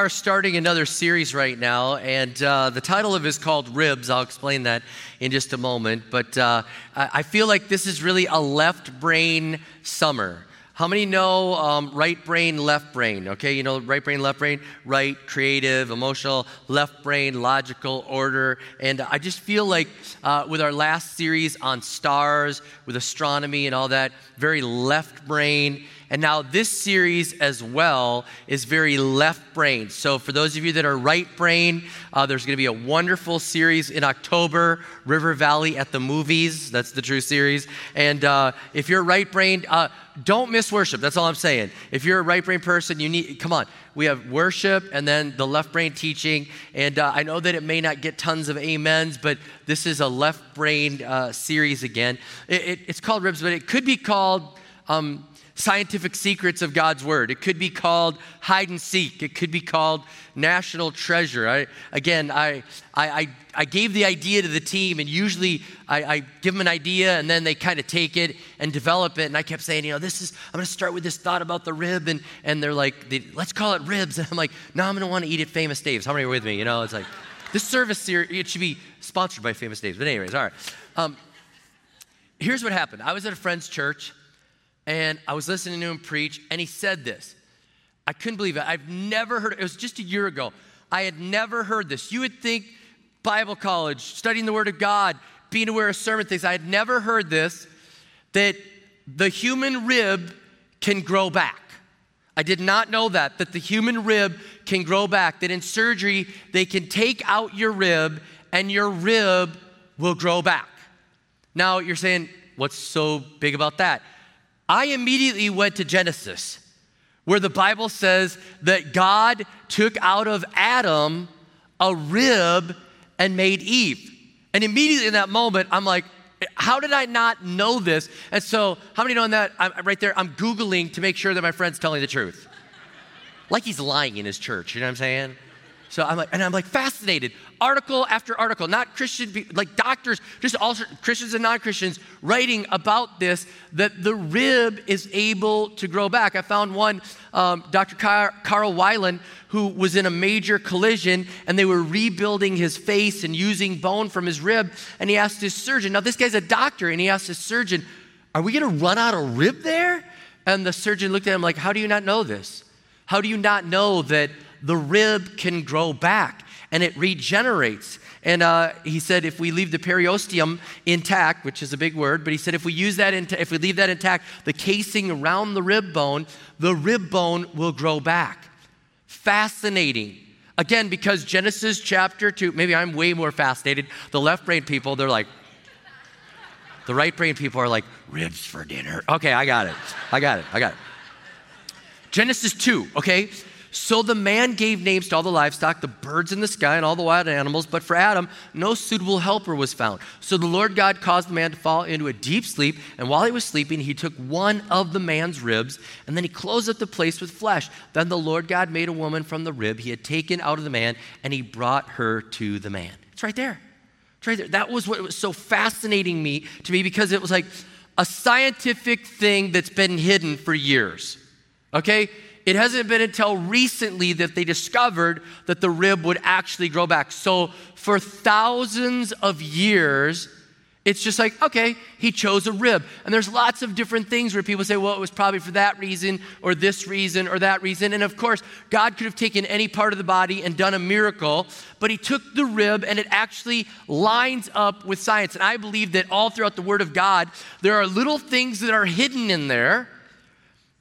Are starting another series right now, and uh, the title of it is called Ribs. I'll explain that in just a moment. But uh, I feel like this is really a left brain summer. How many know um, right brain, left brain? Okay, you know, right brain, left brain, right, creative, emotional, left brain, logical, order. And I just feel like uh, with our last series on stars, with astronomy and all that, very left brain. And now this series as well is very left brain. So for those of you that are right brain, uh, there's going to be a wonderful series in October, River Valley at the Movies. That's the true series. And uh, if you're right brain, uh, don't miss worship. That's all I'm saying. If you're a right brain person, you need, come on. We have worship and then the left brain teaching. And uh, I know that it may not get tons of amens, but this is a left brain uh, series again. It, it, it's called Ribs, but it could be called. Um, scientific secrets of God's Word. It could be called hide and seek. It could be called national treasure. I, again, I, I, I, gave the idea to the team, and usually I, I give them an idea and then they kind of take it and develop it. And I kept saying, you know, this is, I'm going to start with this thought about the rib. And, and they're like, they, let's call it ribs. And I'm like, no, I'm going to want to eat at Famous Dave's. How many are with me? You know, it's like, this service here, it should be sponsored by Famous Dave's. But, anyways, all right. Um, here's what happened I was at a friend's church and I was listening to him preach, and he said this. I couldn't believe it. I've never heard it. was just a year ago. I had never heard this. You would think Bible college, studying the Word of God, being aware of sermon things. I had never heard this that the human rib can grow back. I did not know that, that the human rib can grow back, that in surgery, they can take out your rib and your rib will grow back. Now, you're saying, what's so big about that? I immediately went to Genesis, where the Bible says that God took out of Adam a rib and made Eve. And immediately in that moment, I'm like, how did I not know this? And so, how many know that? I'm, right there, I'm Googling to make sure that my friend's telling the truth. Like he's lying in his church, you know what I'm saying? So I'm like, and I'm like fascinated. Article after article, not Christian, like doctors, just all Christians and non-Christians writing about this, that the rib is able to grow back. I found one, um, Dr. Carl Wieland, who was in a major collision and they were rebuilding his face and using bone from his rib. And he asked his surgeon, now this guy's a doctor, and he asked his surgeon, are we gonna run out of rib there? And the surgeon looked at him like, how do you not know this? How do you not know that the rib can grow back and it regenerates. And uh, he said, if we leave the periosteum intact, which is a big word, but he said, if we use that, if we leave that intact, the casing around the rib bone, the rib bone will grow back. Fascinating. Again, because Genesis chapter 2, maybe I'm way more fascinated. The left brain people, they're like, the right brain people are like, ribs for dinner. Okay, I got it. I got it. I got it. Genesis 2, okay? So the man gave names to all the livestock, the birds in the sky, and all the wild animals, but for Adam, no suitable helper was found. So the Lord God caused the man to fall into a deep sleep, and while he was sleeping, he took one of the man's ribs, and then he closed up the place with flesh. Then the Lord God made a woman from the rib he had taken out of the man, and he brought her to the man. It's right there. It's right there. That was what was so fascinating me to me because it was like a scientific thing that's been hidden for years. Okay? It hasn't been until recently that they discovered that the rib would actually grow back. So, for thousands of years, It's just like, okay, he chose a rib. And there's lots of different things where people say, well, it was probably for that reason or this reason or that reason. And of course, God could have taken any part of the body and done a miracle, but he took the rib and it actually lines up with science. And I believe that all throughout the Word of God, there are little things that are hidden in there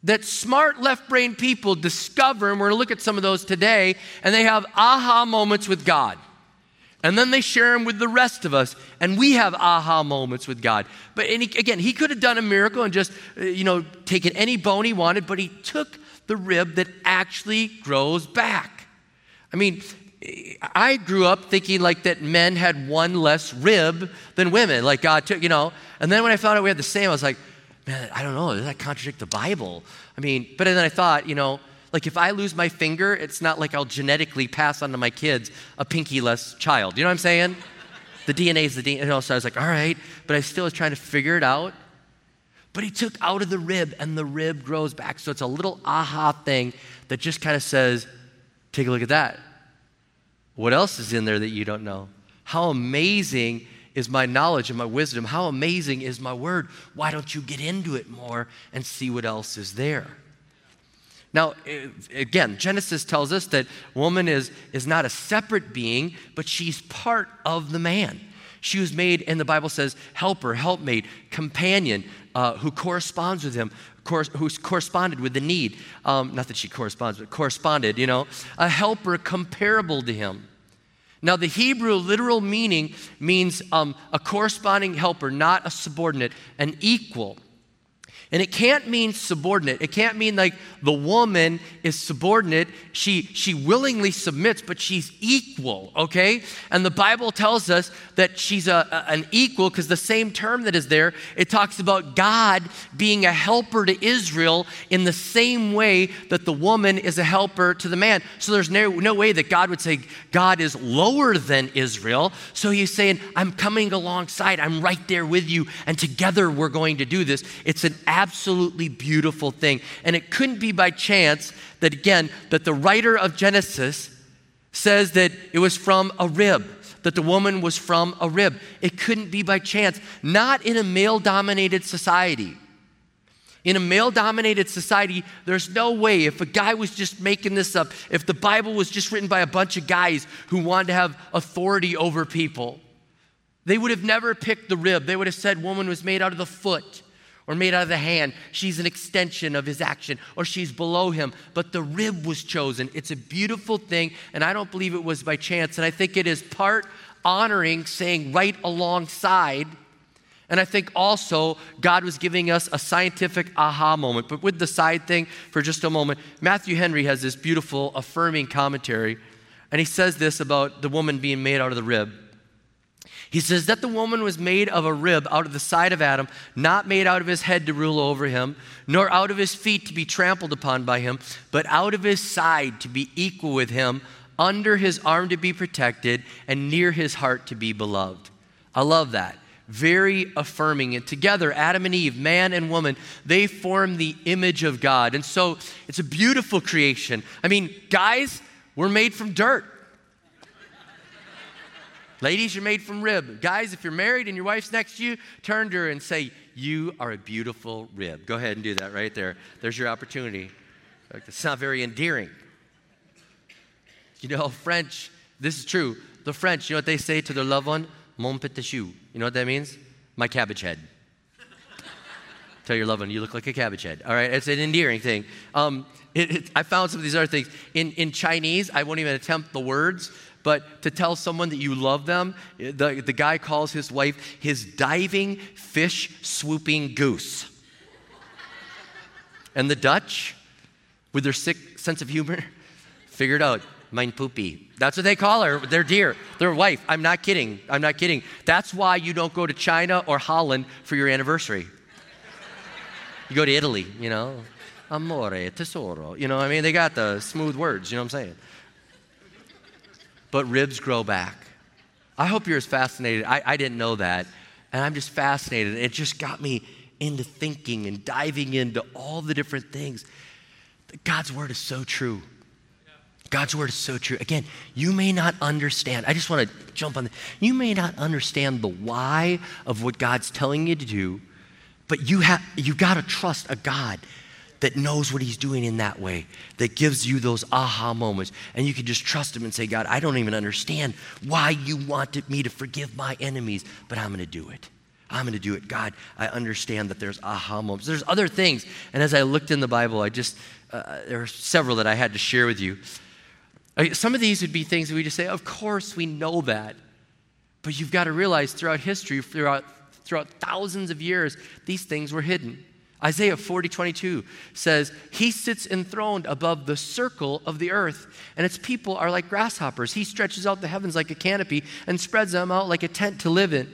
that smart left brain people discover. And we're going to look at some of those today. And they have aha moments with God. And then they share them with the rest of us, and we have aha moments with God. But he, again, he could have done a miracle and just, uh, you know, taken any bone he wanted, but he took the rib that actually grows back. I mean, I grew up thinking like that men had one less rib than women, like God took, you know. And then when I found out we had the same, I was like, man, I don't know, does that contradict the Bible? I mean, but then I thought, you know, like if I lose my finger, it's not like I'll genetically pass on to my kids a pinky-less child. You know what I'm saying? the DNA is the DNA. So I was like, all right, but I still was trying to figure it out. But he took out of the rib and the rib grows back. So it's a little aha thing that just kind of says, take a look at that. What else is in there that you don't know? How amazing is my knowledge and my wisdom? How amazing is my word? Why don't you get into it more and see what else is there? Now, again, Genesis tells us that woman is, is not a separate being, but she's part of the man. She was made, and the Bible says, helper, helpmate, companion, uh, who corresponds with him, cor- who's corresponded with the need. Um, not that she corresponds, but corresponded, you know, a helper comparable to him. Now, the Hebrew literal meaning means um, a corresponding helper, not a subordinate, an equal. And it can't mean subordinate. It can't mean like the woman is subordinate. She, she willingly submits, but she's equal, okay? And the Bible tells us that she's a, a an equal because the same term that is there, it talks about God being a helper to Israel in the same way that the woman is a helper to the man. So there's no, no way that God would say God is lower than Israel. So he's saying, I'm coming alongside, I'm right there with you, and together we're going to do this. It's an absolutely beautiful thing. And it couldn't be by chance that, again, that the writer of Genesis says that it was from a rib, that the woman was from a rib. It couldn't be by chance, not in a male dominated society. In a male dominated society, there's no way, if a guy was just making this up, if the Bible was just written by a bunch of guys who wanted to have authority over people, they would have never picked the rib. They would have said woman was made out of the foot or made out of the hand. She's an extension of his action, or she's below him. But the rib was chosen. It's a beautiful thing, and I don't believe it was by chance. And I think it is part honoring, saying right alongside. And I think also God was giving us a scientific aha moment. But with the side thing for just a moment, Matthew Henry has this beautiful affirming commentary, and he says this about the woman being made out of the rib. He says that the woman was made of a rib out of the side of Adam, not made out of his head to rule over him, nor out of his feet to be trampled upon by him, but out of his side to be equal with him, under his arm to be protected, and near his heart to be beloved. I love that. Very affirming. And together, Adam and Eve, man and woman, they form the image of God. And so it's a beautiful creation. I mean, guys, we're made from dirt. Ladies, you're made from rib. Guys, if you're married and your wife's next to you, turn to her and say, You are a beautiful rib. Go ahead and do that right there. There's your opportunity. It's not very endearing. You know, French, this is true. The French, you know what they say to their loved one? Mon petit chou. You know what that means? My cabbage head. Tell your loved one, you look like a cabbage head. All right, it's an endearing thing. Um, it, it, I found some of these other things. In, in Chinese, I won't even attempt the words, but to tell someone that you love them, the, the guy calls his wife his diving, fish swooping goose. and the Dutch, with their sick sense of humor, figured out mein poopy. That's what they call her, their dear, their wife. I'm not kidding. I'm not kidding. That's why you don't go to China or Holland for your anniversary. You go to Italy, you know. Amore, tesoro. You know, I mean, they got the smooth words, you know what I'm saying? but ribs grow back. I hope you're as fascinated. I, I didn't know that. And I'm just fascinated. It just got me into thinking and diving into all the different things. God's word is so true. God's word is so true. Again, you may not understand. I just want to jump on. You may not understand the why of what God's telling you to do, but you have you got to trust a God that knows what he's doing in that way, that gives you those aha moments. And you can just trust him and say, God, I don't even understand why you wanted me to forgive my enemies, but I'm going to do it. I'm going to do it. God, I understand that there's aha moments. There's other things. And as I looked in the Bible, I just, uh, there are several that I had to share with you. Uh, some of these would be things that we just say, of course we know that. But you've got to realize throughout history, throughout, throughout thousands of years, these things were hidden. Isaiah 40, 22 says, He sits enthroned above the circle of the earth, and its people are like grasshoppers. He stretches out the heavens like a canopy and spreads them out like a tent to live in.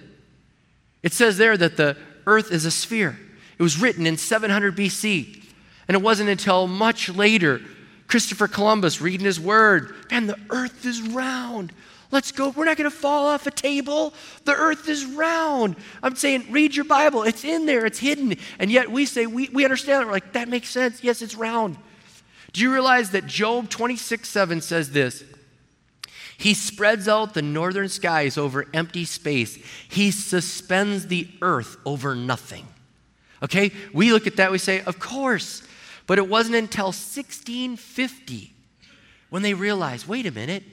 It says there that the earth is a sphere. It was written in 700 BC, and it wasn't until much later, Christopher Columbus reading his word, man, the earth is round. Let's go. We're not going to fall off a table. The earth is round. I'm saying, read your Bible. It's in there, it's hidden. And yet we say, we, we understand it. We're like, that makes sense. Yes, it's round. Do you realize that Job 26 7 says this? He spreads out the northern skies over empty space, he suspends the earth over nothing. Okay? We look at that, we say, of course. But it wasn't until 1650 when they realized wait a minute,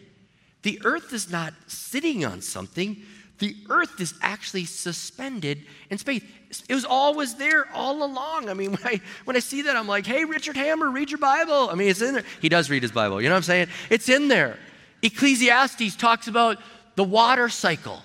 the earth is not sitting on something, the earth is actually suspended in space. It was always there all along. I mean, when I, when I see that, I'm like, hey, Richard Hammer, read your Bible. I mean, it's in there. He does read his Bible. You know what I'm saying? It's in there. Ecclesiastes talks about the water cycle.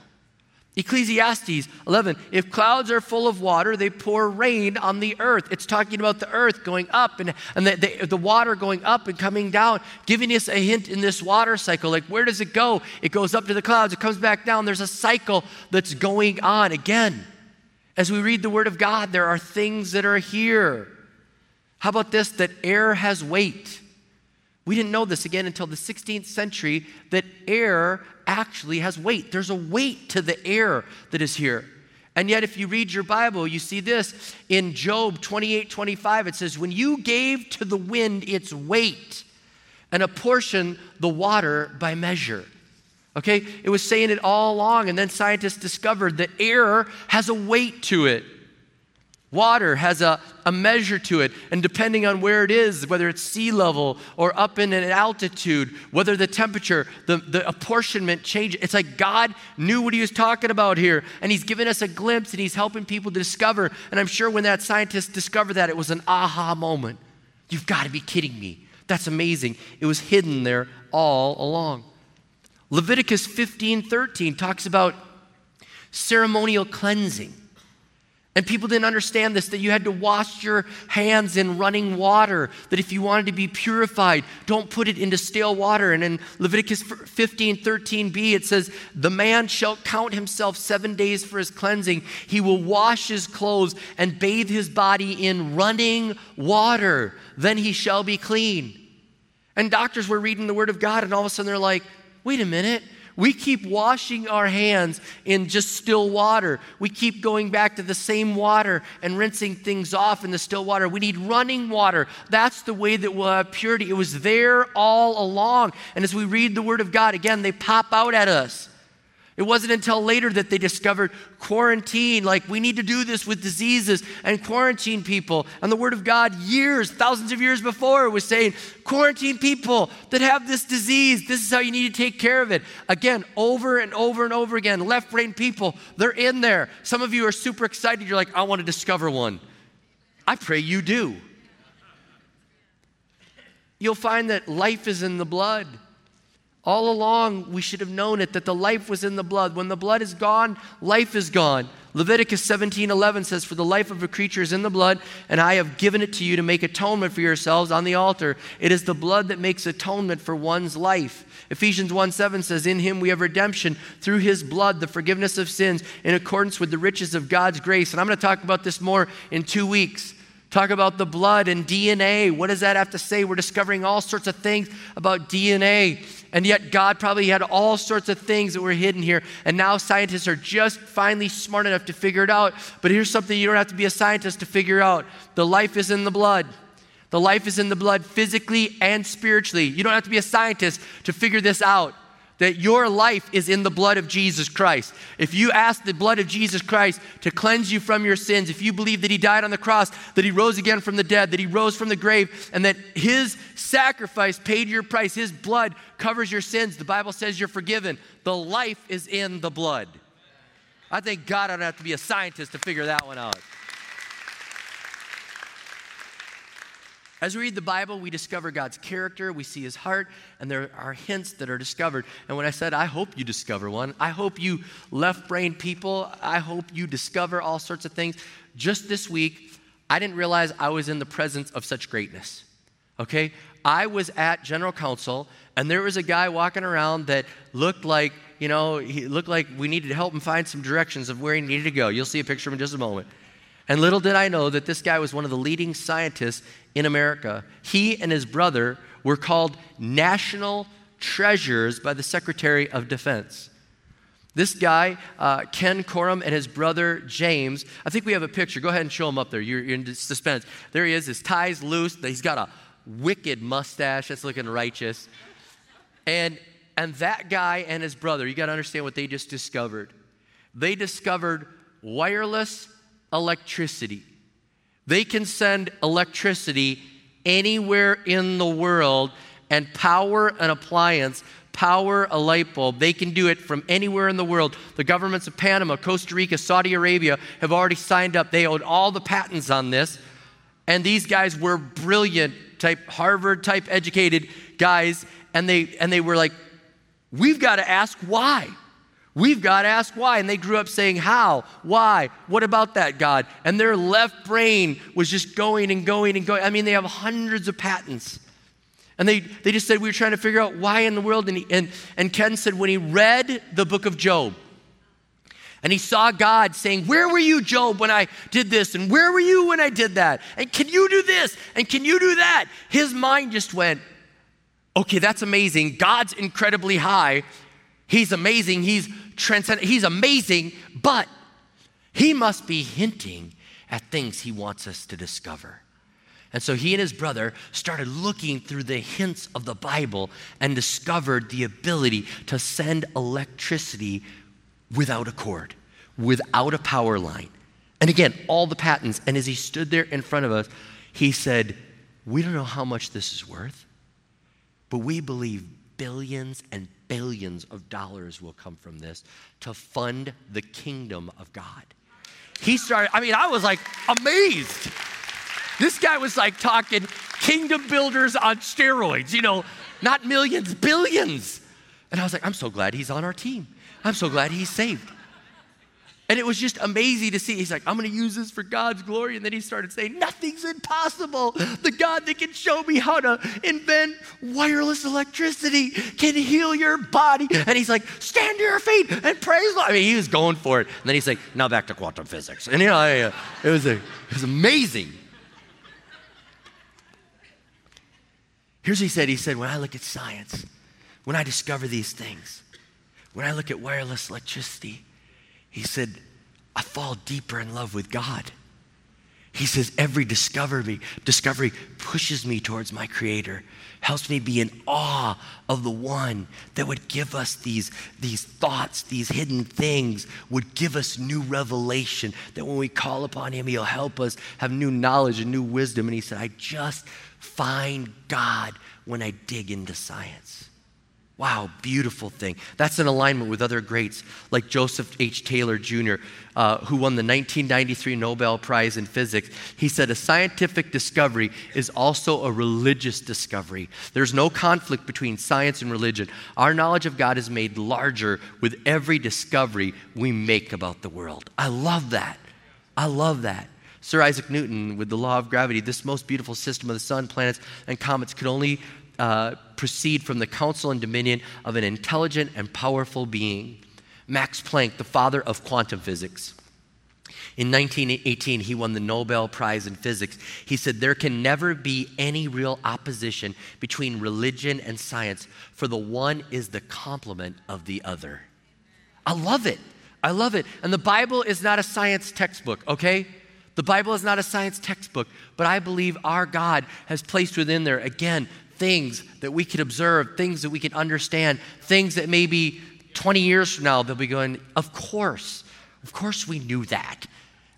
Ecclesiastes 11, if clouds are full of water, they pour rain on the earth. It's talking about the earth going up and, and the, the, the, water going up and coming down, giving us a hint in this water cycle. Like, where does it go? It goes up to the clouds, it comes back down. There's a cycle that's going on. Again, as we read the Word of God, there are things that are here. How about this? That air has weight. We didn't know this again until the 16th century that air actually has weight. There's a weight to the air that is here. And yet, if you read your Bible, you see this in Job 28 25. It says, When you gave to the wind its weight and apportioned the water by measure. Okay? It was saying it all along, and then scientists discovered that air has a weight to it. Water has a, a measure to it, and depending on where it is, whether it's sea level or up in an altitude, whether the temperature, the, the apportionment changes. It's like God knew what he was talking about here, and he's given us a glimpse and he's helping people to discover. And I'm sure when that scientist discovered that, it was an aha moment. You've got to be kidding me. That's amazing. It was hidden there all along. Leviticus 15 13 talks about ceremonial cleansing. And people didn't understand this that you had to wash your hands in running water, that if you wanted to be purified, don't put it into stale water. And in Leviticus 15 13b, it says, The man shall count himself seven days for his cleansing. He will wash his clothes and bathe his body in running water. Then he shall be clean. And doctors were reading the word of God, and all of a sudden they're like, Wait a minute. We keep washing our hands in just still water. We keep going back to the same water and rinsing things off in the still water. We need running water. That's the way that we'll have purity. It was there all along. And as we read the Word of God, again, they pop out at us. It wasn't until later that they discovered quarantine, like we need to do this with diseases and quarantine people. And the Word of God, years, thousands of years before, was saying, quarantine people that have this disease. This is how you need to take care of it. Again, over and over and over again. Left brain people, they're in there. Some of you are super excited. You're like, I want to discover one. I pray you do. You'll find that life is in the blood. All along, we should have known it that the life was in the blood. When the blood is gone, life is gone. Leviticus 17 11 says, For the life of a creature is in the blood, and I have given it to you to make atonement for yourselves on the altar. It is the blood that makes atonement for one's life. Ephesians 1 7 says, In him we have redemption through his blood, the forgiveness of sins, in accordance with the riches of God's grace. And I'm going to talk about this more in two weeks. Talk about the blood and DNA. What does that have to say? We're discovering all sorts of things about DNA. And yet, God probably had all sorts of things that were hidden here. And now scientists are just finally smart enough to figure it out. But here's something you don't have to be a scientist to figure out the life is in the blood. The life is in the blood physically and spiritually. You don't have to be a scientist to figure this out that your life is in the blood of Jesus Christ. If you ask the blood of Jesus Christ to cleanse you from your sins, if you believe that He died on the cross, that He rose again from the dead, that He rose from the grave, and that His sacrifice paid your price, His blood covers your sins, the Bible says you're forgiven. The life is in the blood. I think God I don't have to be a scientist to figure that one out. As we read the Bible, we discover God's character, we see his heart, and there are hints that are discovered. And when I said, I hope you discover one, I hope you left brain people, I hope you discover all sorts of things. Just this week, I didn't realize I was in the presence of such greatness. Okay? I was at General Council, and there was a guy walking around that looked like, you know, he looked like we needed to help him find some directions of where he needed to go. You'll see a picture of him in just a moment. And little did I know that this guy was one of the leading scientists in America. He and his brother were called national treasures by the Secretary of Defense. This guy, uh, Ken Corum, and his brother James, I think we have a picture. Go ahead and show him up there. You're, you're in suspense. There he is. His tie's loose. He's got a wicked mustache that's looking righteous. And, and that guy and his brother, you got to understand what they just discovered. They discovered wireless electricity. They can send electricity anywhere in the world and power an appliance, power a light bulb. They can do it from anywhere in the world. The governments of Panama, Costa Rica, Saudi Arabia have already signed up. They own all the patents on this. And these guys were brilliant, type Harvard type educated guys. And they, and they were like, we've got to ask why. We've got to ask why. And they grew up saying, How? Why? What about that, God? And their left brain was just going and going and going. I mean, they have hundreds of patents. And they, they just said, We were trying to figure out why in the world. And, he, and, and Ken said, When he read the book of Job, and he saw God saying, Where were you, Job, when I did this? And where were you when I did that? And can you do this? And can you do that? His mind just went, Okay, that's amazing. God's incredibly high. He's amazing. He's transcendent. He's amazing, but he must be hinting at things he wants us to discover. And so he and his brother started looking through the hints of the Bible and discovered the ability to send electricity without a cord, without a power line. And again, all the patents. And as he stood there in front of us, he said, We don't know how much this is worth, but we believe billions and billions of dollars will come from this to fund the kingdom of God. He started, I mean, I was like amazed. This guy was like talking kingdom builders on steroids, you know, not millions, billions. And I was like, I'm so glad he's on our team. I'm so glad he's saved. And it was just amazing to see. He's like, I'm going to use this for God's glory. And then he started saying, Nothing's impossible. The God that can show me how to invent wireless electricity can heal your body. And he's like, Stand to your feet and praise Lord. I mean, he was going for it. And then he's like, Now back to quantum physics. And you know, uh, it, was a, it was amazing. Here's what he said He said, When I look at science, when I discover these things, when I look at wireless electricity, he said, I fall deeper in love with God. He says, every discovery, discovery pushes me towards my Creator, helps me be in awe of the one that would give us these, these thoughts, these hidden things, would give us new revelation, that when we call upon Him, He'll help us have new knowledge and new wisdom. And He said, I just find God when I dig into science. Wow, beautiful thing. That's in alignment with other greats like Joseph H. Taylor Jr., uh, who won the 1993 Nobel Prize in Physics. He said, A scientific discovery is also a religious discovery. There's no conflict between science and religion. Our knowledge of God is made larger with every discovery we make about the world. I love that. I love that. Sir Isaac Newton, with the law of gravity, this most beautiful system of the sun, planets, and comets could only uh, proceed from the counsel and dominion of an intelligent and powerful being. Max Planck, the father of quantum physics. In 1918, he won the Nobel Prize in Physics. He said, There can never be any real opposition between religion and science, for the one is the complement of the other. I love it. I love it. And the Bible is not a science textbook, okay? The Bible is not a science textbook, but I believe our God has placed within there, again, things that we can observe, things that we can understand, things that maybe 20 years from now they'll be going, Of course, of course we knew that.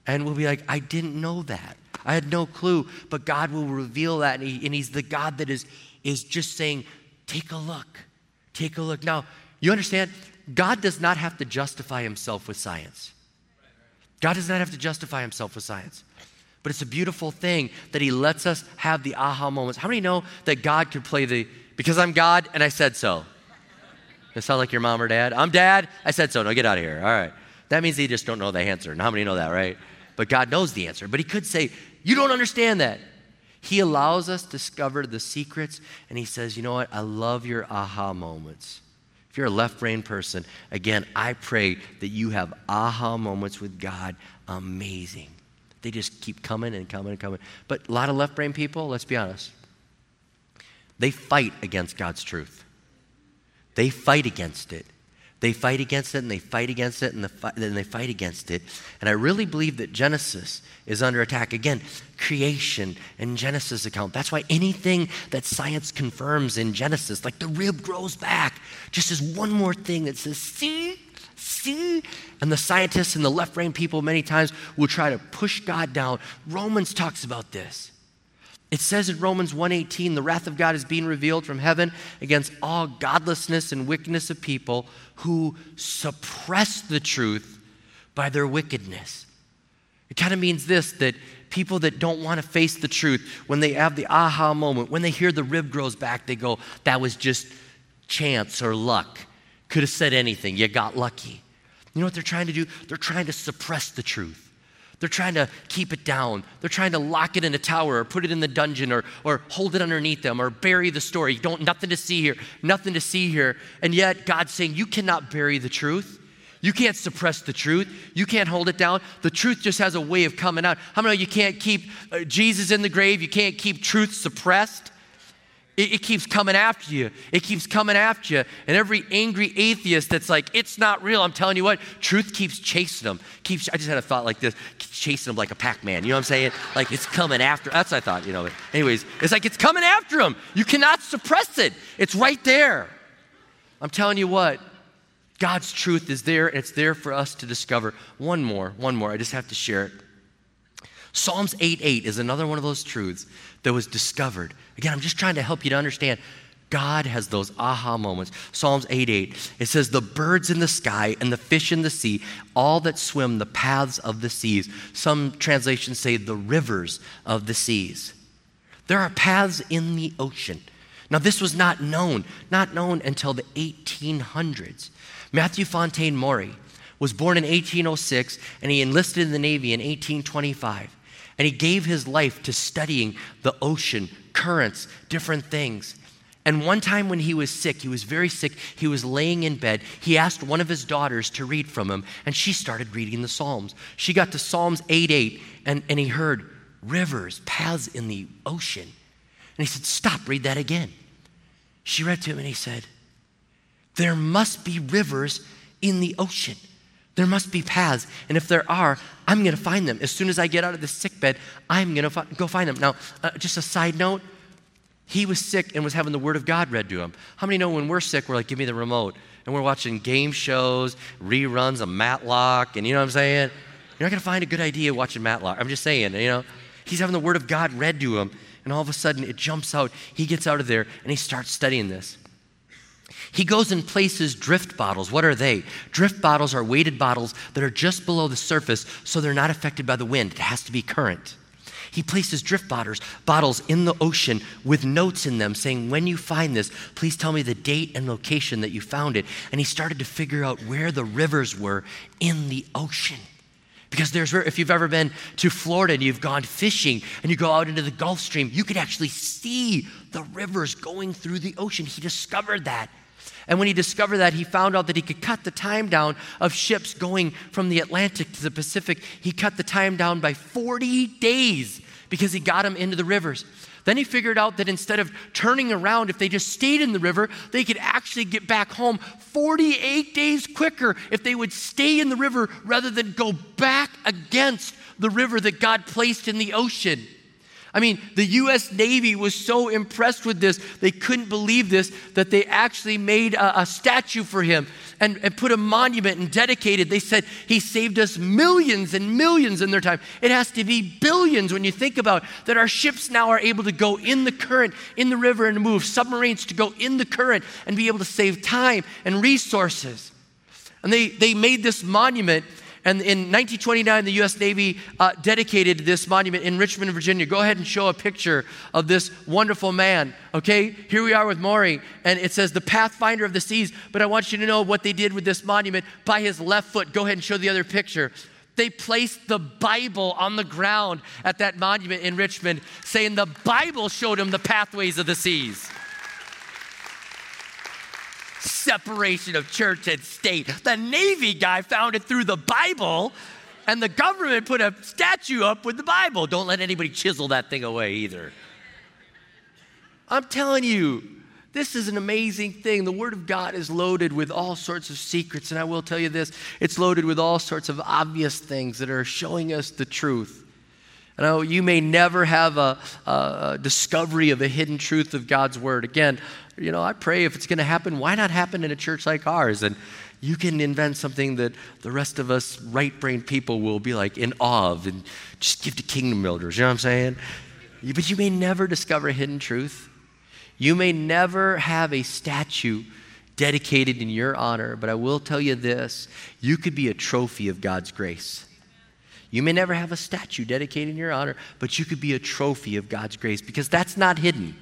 And we'll be like, I didn't know that. I had no clue. But God will reveal that. And, he, and He's the God that is, is just saying, Take a look. Take a look. Now, you understand, God does not have to justify Himself with science. God does not have to justify Himself with science. But it's a beautiful thing that He lets us have the aha moments. How many know that God could play the, because I'm God and I said so? It sound like your mom or dad? I'm dad, I said so. No, get out of here. All right. That means they just don't know the answer. And how many know that, right? But God knows the answer. But He could say, You don't understand that. He allows us to discover the secrets, and He says, You know what? I love your aha moments. If you're a left brain person, again, I pray that you have aha moments with God. Amazing. They just keep coming and coming and coming. But a lot of left brain people, let's be honest, they fight against God's truth. They fight against it. They fight against it and they fight against it and then they fight against it. And I really believe that Genesis is under attack. Again, creation and Genesis account. That's why anything that science confirms in Genesis, like the rib grows back, just as one more thing that says, see, see. And the scientists and the left brain people many times will try to push God down. Romans talks about this. It says in Romans 1:18, the wrath of God is being revealed from heaven against all godlessness and wickedness of people who suppress the truth by their wickedness. It kind of means this that people that don't want to face the truth, when they have the aha moment, when they hear the rib grows back, they go, that was just chance or luck. Could have said anything. You got lucky. You know what they're trying to do? They're trying to suppress the truth. They're trying to keep it down. They're trying to lock it in a tower or put it in the dungeon or, or hold it underneath them or bury the story. Don't, nothing to see here, nothing to see here. And yet, God's saying, You cannot bury the truth. You can't suppress the truth. You can't hold it down. The truth just has a way of coming out. How many you can't keep uh, Jesus in the grave? You can't keep truth suppressed. It, it, keeps coming after you. It keeps coming after you. And every angry atheist that's like, it's not real, I'm telling you what, truth keeps chasing them. Keeps, I just had a thought like this, chasing them like a Pac Man. You know what I'm saying? Like it's coming after. That's what I thought, you know. Anyways, it's like it's coming after them. You cannot suppress it, it's right there. I'm telling you what, God's truth is there, and it's there for us to discover. One more, one more. I just have to share it. Psalms 8 8 is another one of those truths that was discovered. Again, I'm just trying to help you to understand. God has those aha moments. Psalms 8 8. It says, The birds in the sky and the fish in the sea, all that swim the paths of the seas. Some translations say the rivers of the seas. There are paths in the ocean. Now, this was not known, not known until the 1800s. Matthew Fontaine Maury was born in 1806 and he enlisted in the Navy in 1825. And he gave his life to studying the ocean, currents, different things. And one time when he was sick, he was very sick, he was laying in bed. He asked one of his daughters to read from him, and she started reading the Psalms. She got to Psalms 8 8, and, and he heard rivers, paths in the ocean. And he said, Stop, read that again. She read to him, and he said, There must be rivers in the ocean. There must be paths. And if there are, I'm going to find them. As soon as I get out of the sick bed, I'm going to fi- go find them. Now, uh, just a side note he was sick and was having the Word of God read to him. How many know when we're sick, we're like, give me the remote? And we're watching game shows, reruns of Matlock, and you know what I'm saying? You're not going to find a good idea watching Matlock. I'm just saying, you know. He's having the Word of God read to him, and all of a sudden it jumps out. He gets out of there and he starts studying this. He goes and places drift bottles. What are they? Drift bottles are weighted bottles that are just below the surface so they're not affected by the wind. It has to be current. He places drift bottles, bottles in the ocean with notes in them saying, When you find this, please tell me the date and location that you found it. And he started to figure out where the rivers were in the ocean. Because there's, if you've ever been to Florida and you've gone fishing and you go out into the Gulf Stream, you could actually see the rivers going through the ocean. He discovered that. And when he discovered that, he found out that he could cut the time down of ships going from the Atlantic to the Pacific. He cut the time down by 40 days because he got them into the rivers. Then he figured out that instead of turning around, if they just stayed in the river, they could actually get back home 48 days quicker if they would stay in the river rather than go back against the river that God placed in the ocean. I mean, the US Navy was so impressed with this, they couldn't believe this, that they actually made a, a, statue for him and, and put a monument and dedicated. They said, He saved us millions and millions in their time. It has to be billions when you think about that our ships now are able to go in the current, in the river, and move submarines to go in the current and be able to save time and resources. And they, they made this monument and in 1929, the U.S. Navy uh, dedicated this monument in Richmond, Virginia. Go ahead and show a picture of this wonderful man. Okay, here we are with Maury, and it says the pathfinder of the seas. But I want you to know what they did with this monument by his left foot. Go ahead and show the other picture. They placed the Bible on the ground at that monument in Richmond, saying the Bible showed him the pathways of the seas separation of church and state. The Navy guy found it through the Bible, and the government put a statue up with the Bible. Don't let anybody chisel that thing away either. I'm telling you, this is an amazing thing. The Word of God is loaded with all sorts of secrets, and I will tell you this it's loaded with all sorts of obvious things that are showing us the truth. I know oh, you may never have a, a, discovery of a hidden truth of God's Word. Again, you know, I pray if it's going to happen, why not happen in a church like ours? And you can invent something that the rest of us right brain people will be like in awe of and just give to kingdom builders. You know what I'm saying? But you may never discover hidden truth. You may never have a statue dedicated in your honor, but I will tell you this you could be a trophy of God's grace. You may never have a statue dedicated in your honor, but you could be a trophy of God's grace because that's not hidden.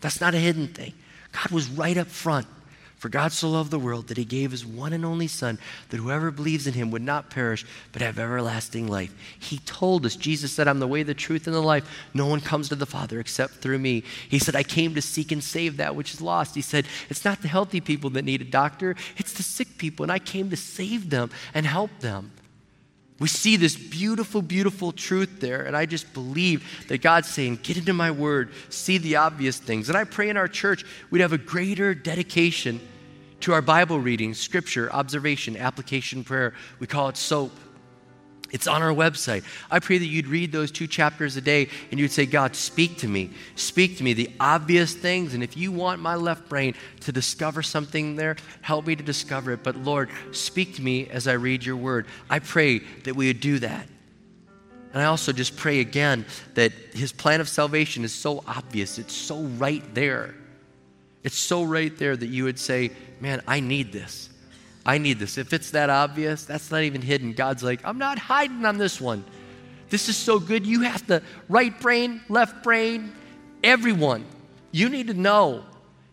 That's not a hidden thing. God was right up front. For God so loved the world that he gave his one and only Son, that whoever believes in him would not perish, but have everlasting life. He told us, Jesus said, I'm the way, the truth, and the life. No one comes to the Father except through me. He said, I came to seek and save that which is lost. He said, It's not the healthy people that need a doctor, it's the sick people, and I came to save them and help them. We see this beautiful, beautiful truth there, and I just believe that God's saying, Get into my word, see the obvious things. And I pray in our church we'd have a greater dedication to our Bible reading, scripture, observation, application, prayer. We call it SOAP. It's on our website. I pray that you'd read those two chapters a day and you'd say, God, speak to me. Speak to me the obvious things. And if you want my left brain to discover something there, help me to discover it. But Lord, speak to me as I read your word. I pray that we would do that. And I also just pray again that his plan of salvation is so obvious, it's so right there. It's so right there that you would say, Man, I need this. I need this. If it's that obvious, that's not even hidden. God's like, I'm not hiding on this one. This is so good. You have the right brain, left brain, everyone. You need to know.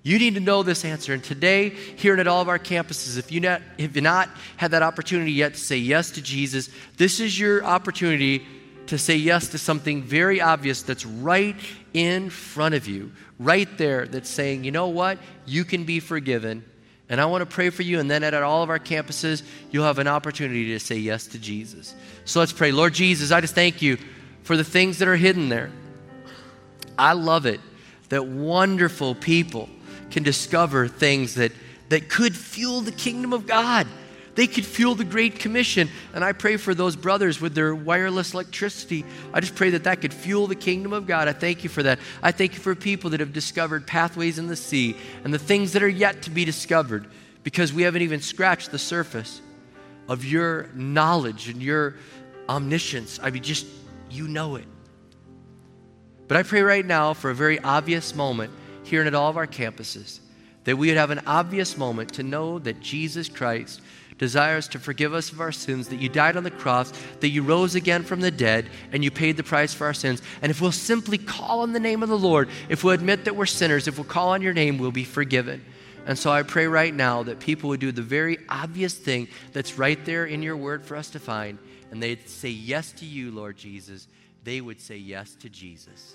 You need to know this answer. And today, here at all of our campuses, if you not you not had that opportunity yet to say yes to Jesus, this is your opportunity to say yes to something very obvious that's right in front of you, right there, that's saying, you know what? You can be forgiven and I want to pray for you. And then at all of our campuses, you'll have an opportunity to say yes to Jesus. So let's pray. Lord Jesus, I just thank you for the things that are hidden there. I love it that wonderful people can discover things that, that could fuel the kingdom of God. They could fuel the Great Commission. And I pray for those brothers with their wireless electricity. I just pray that that could fuel the kingdom of God. I thank you for that. I thank you for people that have discovered pathways in the sea and the things that are yet to be discovered because we haven't even scratched the surface of your knowledge and your omniscience. I mean, just you know it. But I pray right now for a very obvious moment here and at all of our campuses that we would have an obvious moment to know that Jesus Christ desires to forgive us of our sins, that you died on the cross, that you rose again from the dead, and you paid the price for our sins. And if we'll simply call on the name of the Lord, if we'll admit that we're sinners, if we'll call on your name, we'll be forgiven. And so I pray right now that people would do the very obvious thing that's right there in your word for us to find, and they'd say yes to you, Lord Jesus. They would say yes to Jesus.